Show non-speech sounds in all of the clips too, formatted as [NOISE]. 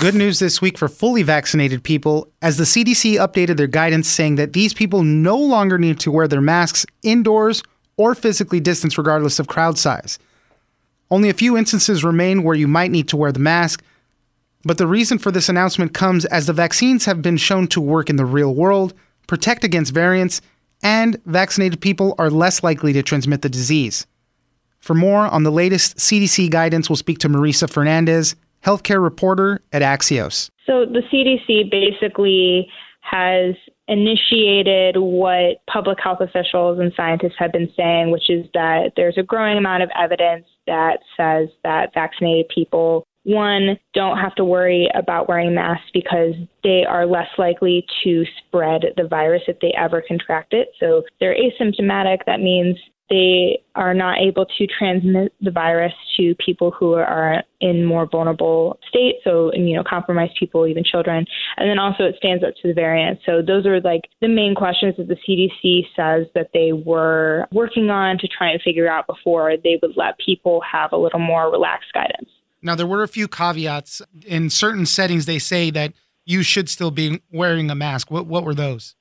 Good news this week for fully vaccinated people as the CDC updated their guidance saying that these people no longer need to wear their masks indoors or physically distance regardless of crowd size. Only a few instances remain where you might need to wear the mask, but the reason for this announcement comes as the vaccines have been shown to work in the real world, protect against variants, and vaccinated people are less likely to transmit the disease. For more on the latest CDC guidance, we'll speak to Marisa Fernandez, healthcare reporter at Axios. So the CDC basically has initiated what public health officials and scientists have been saying, which is that there's a growing amount of evidence that says that vaccinated people, one, don't have to worry about wearing masks because they are less likely to spread the virus if they ever contract it. So they're asymptomatic. That means they are not able to transmit the virus to people who are in more vulnerable states, so immunocompromised people, even children. And then also it stands up to the variant. So those are like the main questions that the CDC says that they were working on to try and figure out before they would let people have a little more relaxed guidance. Now, there were a few caveats. In certain settings, they say that you should still be wearing a mask. What, what were those?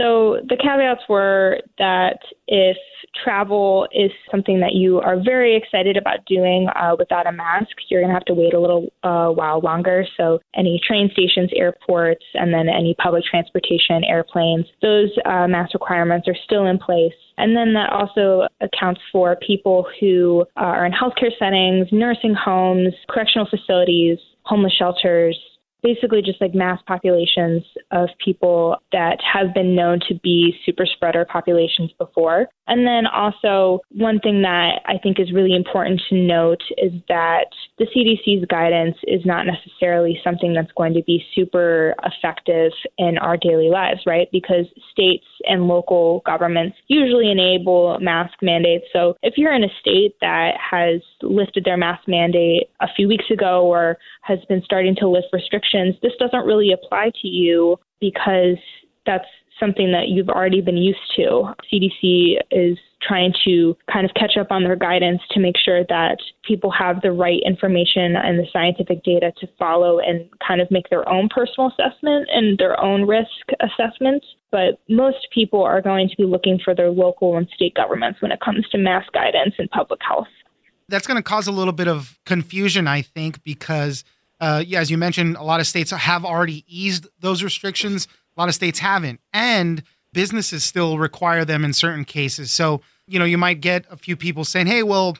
So the caveats were that if travel is something that you are very excited about doing uh, without a mask, you're going to have to wait a little uh, while longer. So, any train stations, airports, and then any public transportation, airplanes, those uh, mask requirements are still in place. And then that also accounts for people who are in healthcare settings, nursing homes, correctional facilities, homeless shelters, basically just like mass populations of people that have been known to be super spreader populations before. And then also, one thing that I think is really important to note is that the CDC's guidance is not necessarily something that's going to be super effective in our daily lives, right? Because states and local governments usually enable mask mandates. So if you're in a state that has lifted their mask mandate a few weeks ago or has been starting to lift restrictions, this doesn't really apply to you because that's something that you've already been used to. CDC is trying to kind of catch up on their guidance to make sure that people have the right information and the scientific data to follow and kind of make their own personal assessment and their own risk assessment. But most people are going to be looking for their local and state governments when it comes to mass guidance and public health. That's going to cause a little bit of confusion, I think, because, uh, yeah, as you mentioned, a lot of states have already eased those restrictions a lot of states haven't. And businesses still require them in certain cases. So, you know, you might get a few people saying, hey, well,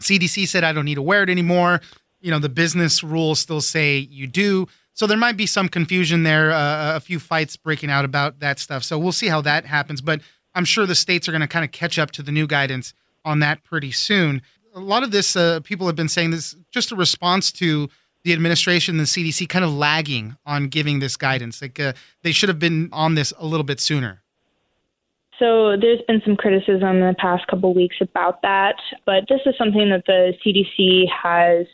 CDC said I don't need to wear it anymore. You know, the business rules still say you do. So there might be some confusion there, uh, a few fights breaking out about that stuff. So we'll see how that happens. But I'm sure the states are going to kind of catch up to the new guidance on that pretty soon. A lot of this, uh, people have been saying this just a response to the administration the CDC kind of lagging on giving this guidance. Like uh, they should have been on this a little bit sooner. So there's been some criticism in the past couple weeks about that, but this is something that the CDC has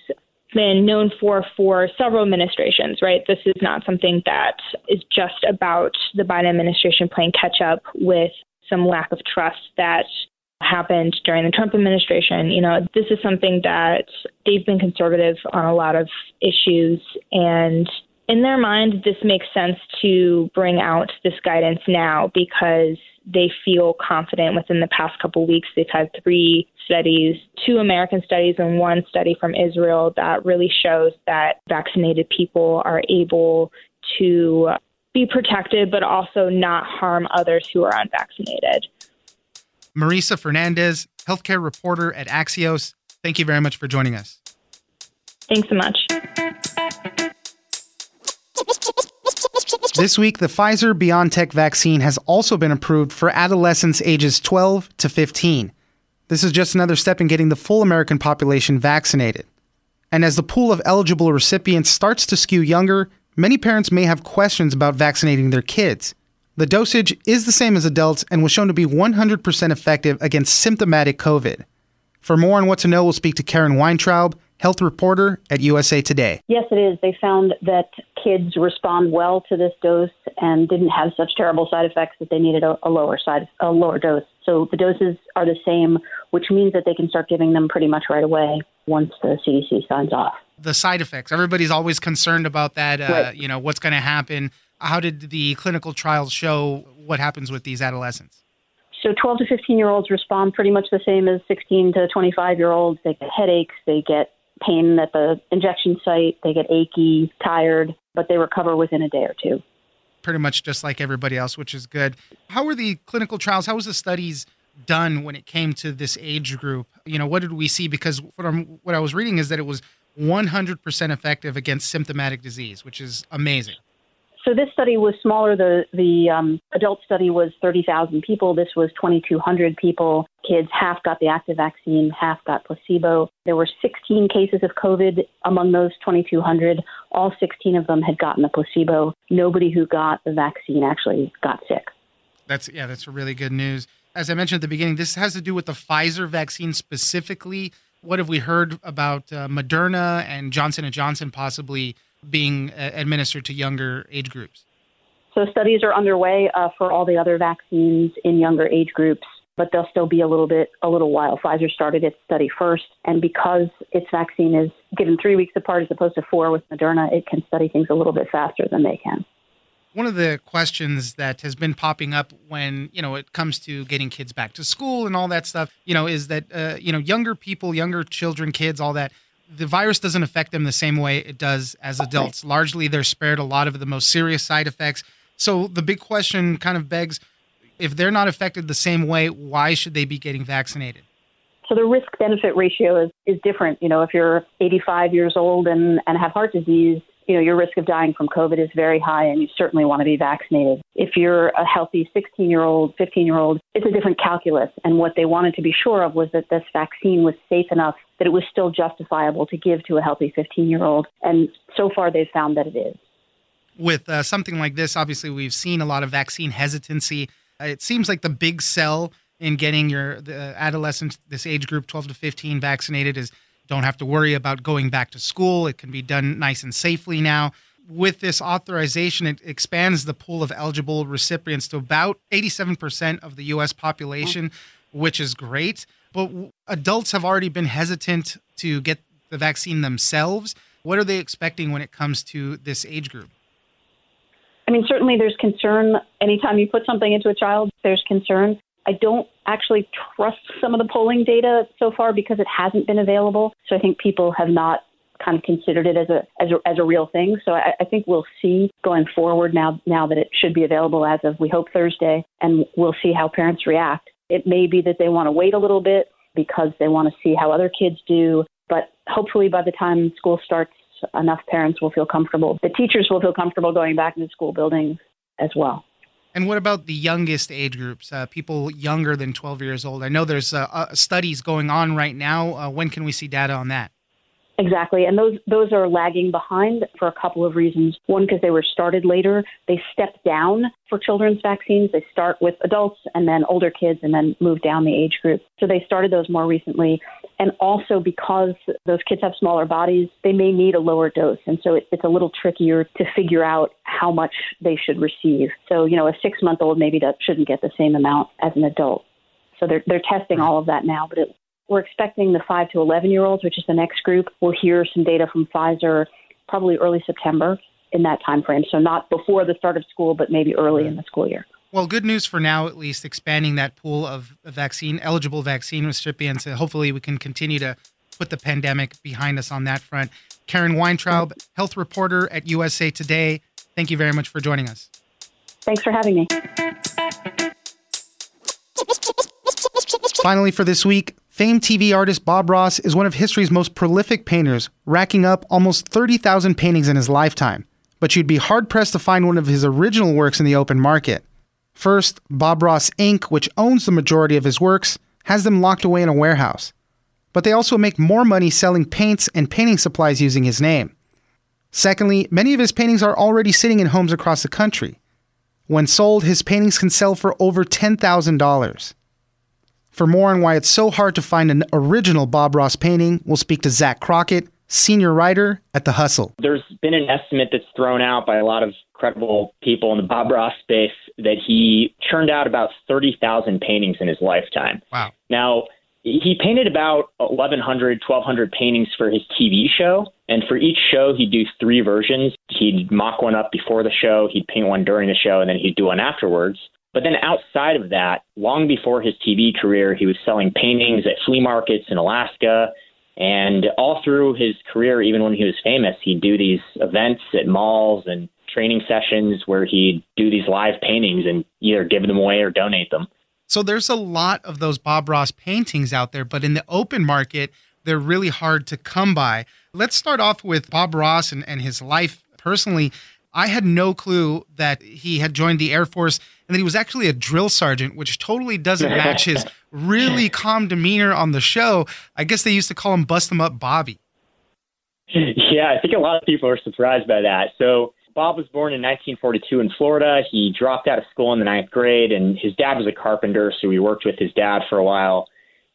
been known for for several administrations, right? This is not something that is just about the Biden administration playing catch up with some lack of trust that happened during the Trump administration. You know, this is something that they've been conservative on a lot of issues and in their mind this makes sense to bring out this guidance now because they feel confident within the past couple weeks they've had three studies two american studies and one study from israel that really shows that vaccinated people are able to be protected but also not harm others who are unvaccinated Marisa Fernandez, healthcare reporter at Axios. Thank you very much for joining us. Thanks so much. This week, the Pfizer BioNTech vaccine has also been approved for adolescents ages 12 to 15. This is just another step in getting the full American population vaccinated. And as the pool of eligible recipients starts to skew younger, many parents may have questions about vaccinating their kids. The dosage is the same as adults and was shown to be 100% effective against symptomatic COVID. For more on what to know, we'll speak to Karen Weintraub, health reporter at USA Today. Yes, it is. They found that kids respond well to this dose and didn't have such terrible side effects that they needed a, a lower side a lower dose. So the doses are the same, which means that they can start giving them pretty much right away once the CDC signs off. The side effects. Everybody's always concerned about that. Uh, right. You know what's going to happen. How did the clinical trials show what happens with these adolescents? So 12 to 15 year olds respond pretty much the same as 16 to 25 year olds. They get headaches, they get pain at the injection site, they get achy, tired, but they recover within a day or two. Pretty much just like everybody else, which is good. How were the clinical trials? How was the studies done when it came to this age group? You know, what did we see? Because from what I was reading is that it was 100% effective against symptomatic disease, which is amazing. So this study was smaller. The the um, adult study was 30,000 people. This was 2,200 people. Kids half got the active vaccine, half got placebo. There were 16 cases of COVID among those 2,200. All 16 of them had gotten the placebo. Nobody who got the vaccine actually got sick. That's yeah, that's really good news. As I mentioned at the beginning, this has to do with the Pfizer vaccine specifically. What have we heard about uh, Moderna and Johnson and Johnson possibly being uh, administered to younger age groups? So studies are underway uh, for all the other vaccines in younger age groups, but they'll still be a little bit a little while. Pfizer started its study first, and because its vaccine is given three weeks apart as opposed to four with Moderna, it can study things a little bit faster than they can. One of the questions that has been popping up when you know it comes to getting kids back to school and all that stuff, you know, is that uh, you know younger people, younger children, kids, all that the virus doesn't affect them the same way it does as adults. Largely, they're spared a lot of the most serious side effects. So the big question kind of begs if they're not affected the same way, why should they be getting vaccinated? So the risk benefit ratio is, is different. You know, if you're 85 years old and, and have heart disease, you know, your risk of dying from COVID is very high and you certainly want to be vaccinated. If you're a healthy 16 year old, 15 year old, it's a different calculus. And what they wanted to be sure of was that this vaccine was safe enough that it was still justifiable to give to a healthy 15 year old. And so far they've found that it is. With uh, something like this, obviously, we've seen a lot of vaccine hesitancy. Uh, it seems like the big sell in getting your the adolescents, this age group 12 to 15, vaccinated is don't have to worry about going back to school. It can be done nice and safely now. With this authorization, it expands the pool of eligible recipients to about 87% of the U.S. population, mm. which is great. But adults have already been hesitant to get the vaccine themselves. What are they expecting when it comes to this age group? I mean, certainly there's concern. Anytime you put something into a child, there's concern. I don't actually trust some of the polling data so far because it hasn't been available. So I think people have not kind of considered it as a as a, as a real thing. So I, I think we'll see going forward now now that it should be available as of we hope Thursday, and we'll see how parents react. It may be that they want to wait a little bit because they want to see how other kids do, but hopefully by the time school starts, enough parents will feel comfortable. The teachers will feel comfortable going back into school buildings as well. And what about the youngest age groups, uh, people younger than 12 years old? I know there's uh, uh, studies going on right now. Uh, when can we see data on that? Exactly, and those those are lagging behind for a couple of reasons. One, because they were started later. They step down for children's vaccines. They start with adults and then older kids, and then move down the age group. So they started those more recently, and also because those kids have smaller bodies, they may need a lower dose, and so it, it's a little trickier to figure out how much they should receive. So you know, a six month old maybe that shouldn't get the same amount as an adult. So they're they're testing all of that now, but it we're expecting the 5 to 11 year olds, which is the next group. We'll hear some data from Pfizer probably early September in that time frame. So not before the start of school, but maybe early in the school year. Well, good news for now, at least, expanding that pool of vaccine eligible vaccine recipients. And hopefully, we can continue to put the pandemic behind us on that front. Karen Weintraub, health reporter at USA Today. Thank you very much for joining us. Thanks for having me. Finally, for this week, Famed TV artist Bob Ross is one of history's most prolific painters, racking up almost 30,000 paintings in his lifetime. But you'd be hard pressed to find one of his original works in the open market. First, Bob Ross Inc., which owns the majority of his works, has them locked away in a warehouse. But they also make more money selling paints and painting supplies using his name. Secondly, many of his paintings are already sitting in homes across the country. When sold, his paintings can sell for over $10,000. For more on why it's so hard to find an original Bob Ross painting, we'll speak to Zach Crockett, senior writer at The Hustle. There's been an estimate that's thrown out by a lot of credible people in the Bob Ross space that he churned out about 30,000 paintings in his lifetime. Wow. Now, he painted about 1,100, 1,200 paintings for his TV show. And for each show, he'd do three versions. He'd mock one up before the show, he'd paint one during the show, and then he'd do one afterwards. But then outside of that, long before his TV career, he was selling paintings at flea markets in Alaska. And all through his career, even when he was famous, he'd do these events at malls and training sessions where he'd do these live paintings and either give them away or donate them. So there's a lot of those Bob Ross paintings out there, but in the open market, they're really hard to come by. Let's start off with Bob Ross and, and his life personally. I had no clue that he had joined the Air Force and that he was actually a drill sergeant, which totally doesn't [LAUGHS] match his really calm demeanor on the show. I guess they used to call him Bust Him Up Bobby. Yeah, I think a lot of people are surprised by that. So Bob was born in 1942 in Florida. He dropped out of school in the ninth grade, and his dad was a carpenter, so he worked with his dad for a while.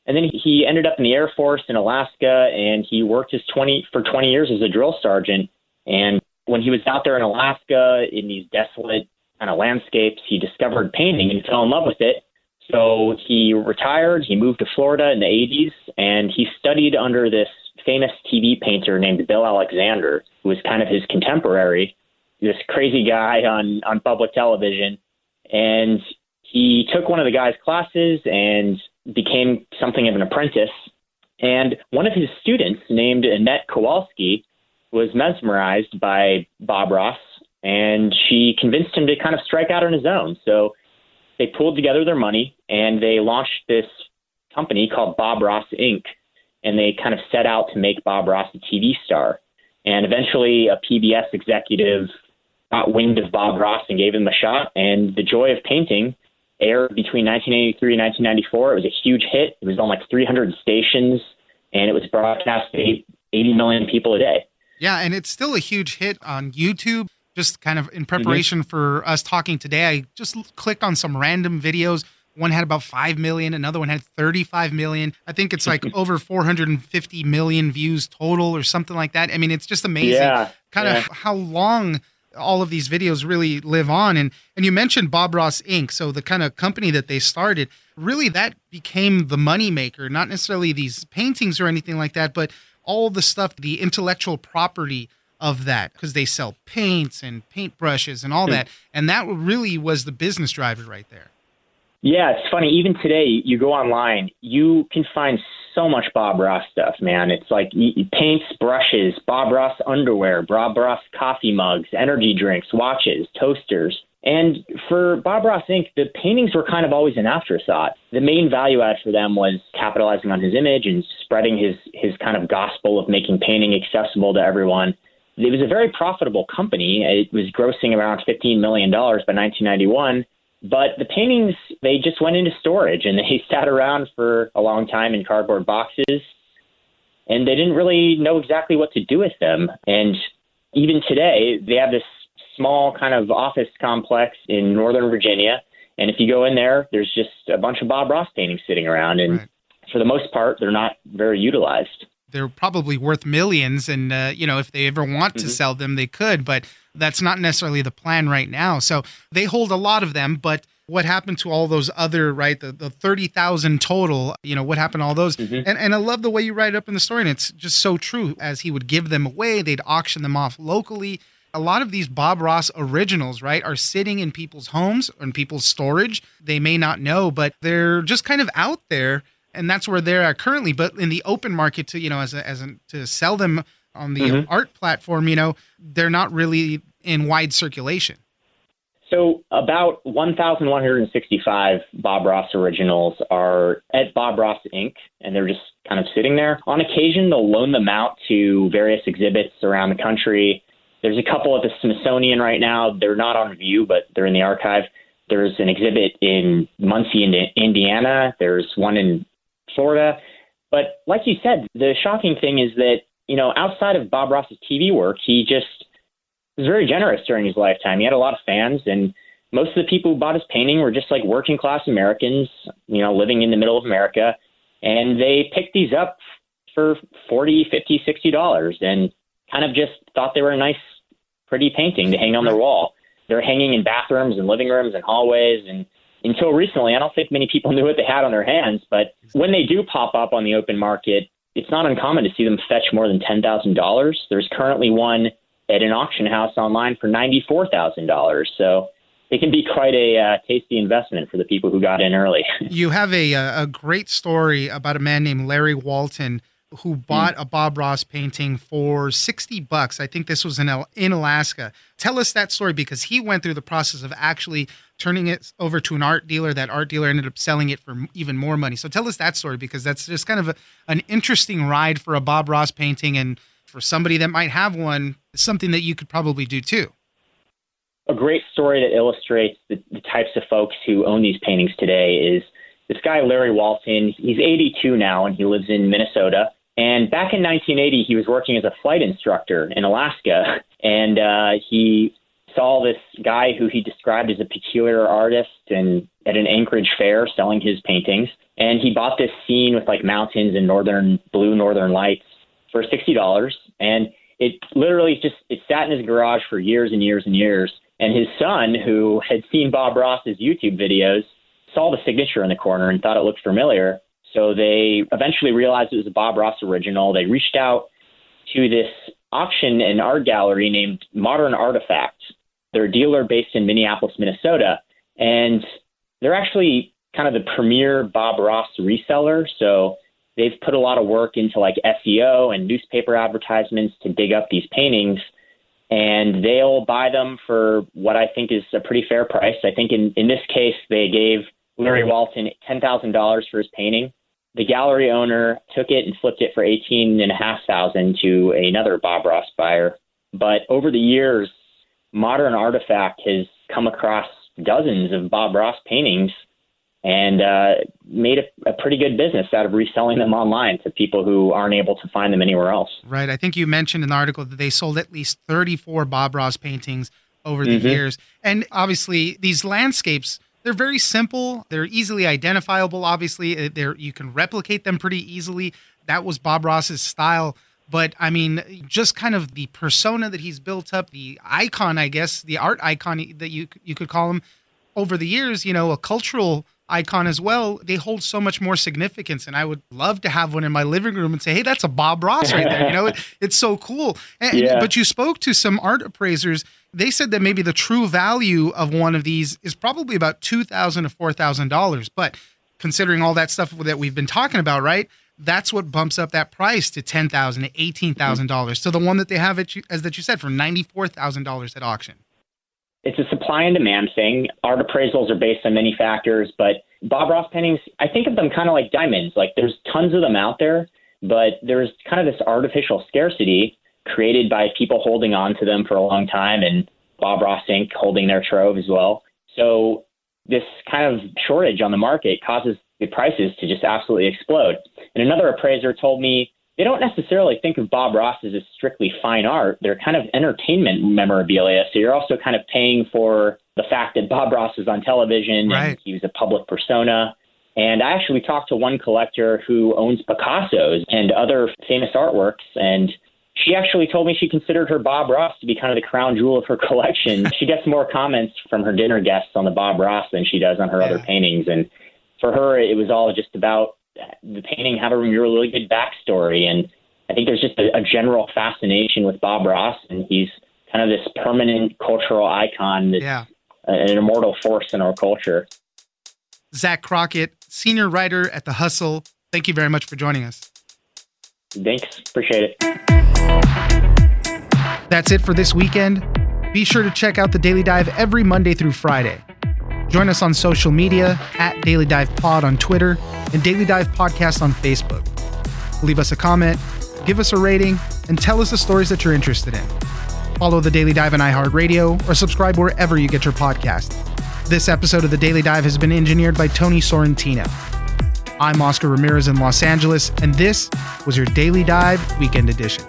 And then he ended up in the Air Force in Alaska, and he worked his 20 for 20 years as a drill sergeant. And when he was out there in Alaska in these desolate kind of landscapes, he discovered painting and fell in love with it. So he retired. He moved to Florida in the 80s, and he studied under this famous TV painter named Bill Alexander, who was kind of his contemporary this crazy guy on on public television, and he took one of the guy's classes and became something of an apprentice. And one of his students, named Annette Kowalski, was mesmerized by Bob Ross, and she convinced him to kind of strike out on his own. So they pulled together their money and they launched this company called Bob Ross Inc. And they kind of set out to make Bob Ross a TV star. And eventually, a PBS executive got wind of Bob Ross and gave him a shot. And The Joy of Painting aired between 1983 and 1994. It was a huge hit. It was on like 300 stations, and it was broadcast to 80 million people a day. Yeah, and it's still a huge hit on YouTube. Just kind of in preparation mm-hmm. for us talking today, I just clicked on some random videos. One had about 5 million, another one had 35 million. I think it's like [LAUGHS] over 450 million views total or something like that. I mean, it's just amazing yeah, kind yeah. of how long all of these videos really live on. And and you mentioned Bob Ross Inc. So the kind of company that they started really that became the money maker not necessarily these paintings or anything like that but all the stuff the intellectual property of that because they sell paints and paintbrushes and all that. And that really was the business driver right there. Yeah, it's funny. Even today, you go online, you can find so much Bob Ross stuff, man. It's like paints, brushes, Bob Ross underwear, Bob Ross coffee mugs, energy drinks, watches, toasters. And for Bob Ross Inc., the paintings were kind of always an afterthought. The main value add for them was capitalizing on his image and spreading his, his kind of gospel of making painting accessible to everyone. It was a very profitable company. It was grossing around $15 million by 1991 but the paintings, they just went into storage and [LAUGHS] they sat around for a long time in cardboard boxes. And they didn't really know exactly what to do with them. And even today, they have this small kind of office complex in Northern Virginia. And if you go in there, there's just a bunch of Bob Ross paintings sitting around. And right. for the most part, they're not very utilized they're probably worth millions and uh, you know if they ever want to mm-hmm. sell them they could but that's not necessarily the plan right now so they hold a lot of them but what happened to all those other right the, the 30,000 total you know what happened to all those mm-hmm. and, and I love the way you write up in the story and it's just so true as he would give them away they'd auction them off locally a lot of these Bob Ross originals, right, are sitting in people's homes or in people's storage. They may not know, but they're just kind of out there and that's where they're at currently. But in the open market, to you know, as a, as a, to sell them on the mm-hmm. art platform, you know, they're not really in wide circulation. So about 1,165 Bob Ross originals are at Bob Ross Inc., and they're just kind of sitting there. On occasion, they'll loan them out to various exhibits around the country. There's a couple at the Smithsonian right now. They're not on view, but they're in the archive. There's an exhibit in Muncie, Indiana. There's one in Florida. But like you said, the shocking thing is that, you know, outside of Bob Ross's TV work, he just was very generous during his lifetime. He had a lot of fans, and most of the people who bought his painting were just like working class Americans, you know, living in the middle of America. And they picked these up for 40, 50, 60 dollars and kind of just thought they were a nice, pretty painting to hang on their wall. They're hanging in bathrooms and living rooms and hallways. And until recently, I don't think many people [LAUGHS] knew what they had on their hands. But when they do pop up on the open market, it's not uncommon to see them fetch more than $10,000. There's currently one at an auction house online for $94,000. So it can be quite a uh, tasty investment for the people who got in early. [LAUGHS] you have a, a great story about a man named Larry Walton who bought mm. a Bob Ross painting for 60 bucks. I think this was in in Alaska. Tell us that story because he went through the process of actually turning it over to an art dealer. That art dealer ended up selling it for even more money. So tell us that story because that's just kind of a, an interesting ride for a Bob Ross painting and for somebody that might have one, something that you could probably do too. A great story that illustrates the, the types of folks who own these paintings today is this guy Larry Walton. He's 82 now and he lives in Minnesota and back in 1980, he was working as a flight instructor in Alaska, [LAUGHS] and uh, he saw this guy who he described as a peculiar artist and at an Anchorage fair selling his paintings. And he bought this scene with like mountains and northern blue northern lights for sixty dollars. And it literally just it sat in his garage for years and years and years. And his son, who had seen Bob Ross's YouTube videos, saw the signature in the corner and thought it looked familiar so they eventually realized it was a Bob Ross original. They reached out to this auction and art gallery named Modern Artifacts. They're a dealer based in Minneapolis, Minnesota, and they're actually kind of the premier Bob Ross reseller. So they've put a lot of work into like SEO and newspaper advertisements to dig up these paintings. And they'll buy them for what I think is a pretty fair price. I think in, in this case, they gave Larry Walton $10,000 for his painting the gallery owner took it and flipped it for eighteen and a half thousand to another Bob Ross buyer. But over the years, modern artifact has come across dozens of Bob Ross paintings and uh, made a, a, pretty good business out of reselling them online to people who aren't able to find them anywhere else. Right. I think you mentioned in the article that they sold at least 34 Bob Ross paintings over the mm-hmm. years. And obviously, these landscapes they're very simple. They're easily identifiable. Obviously, uh, they're you can replicate them pretty easily. That was Bob Ross's style. But I mean, just kind of the persona that he's built up, the icon, I guess, the art icon that you you could call him over the years. You know, a cultural icon as well. They hold so much more significance, and I would love to have one in my living room and say, "Hey, that's a Bob Ross right there." You know, it, it's so cool. And, [LAUGHS] yeah. But you spoke to some art appraisers they said that maybe the true value of one of these is probably about two thousand to four thousand dollars. But considering all that stuff that we've been talking about, right? That's what bumps up that price to ten thousand to eighteen thousand dollars. So the one that they have at you, as that you said for ninety four thousand dollars at auction. It's a supply and demand thing. Art appraisals are based on many factors, but Bob Ross paintings, I think of them kind of like diamonds. Like there's tons of them out there, but there's kind of this artificial scarcity created by people holding on to them for a long time and Bob Ross Inc. holding their trove as well. So this kind of shortage on the market causes the prices to just absolutely explode. And another appraiser told me they don't necessarily think of Bob Ross as a strictly fine art. They're kind of entertainment memorabilia. So you're also kind of paying for the fact that Bob Ross is on television right. and he was a public persona. And I actually talked to one collector who owns Picasso's and other famous artworks, and she actually told me she considered her Bob Ross to be kind of the crown jewel of her collection. [LAUGHS] she gets more comments from her dinner guests on the Bob Ross than she does on her yeah. other paintings. And for her, it was all just about the painting having a really good backstory. And I think there's just a, a general fascination with Bob Ross, and he's kind of this permanent cultural icon that's yeah. an immortal force in our culture. Zach Crockett, senior writer at The Hustle. Thank you very much for joining us. Thanks. Appreciate it. That's it for this weekend. Be sure to check out the Daily Dive every Monday through Friday. Join us on social media at Daily Dive Pod on Twitter and Daily Dive Podcast on Facebook. Leave us a comment, give us a rating, and tell us the stories that you're interested in. Follow the Daily Dive on iHeartRadio or subscribe wherever you get your podcast. This episode of the Daily Dive has been engineered by Tony Sorrentino. I'm Oscar Ramirez in Los Angeles, and this was your Daily Dive Weekend Edition.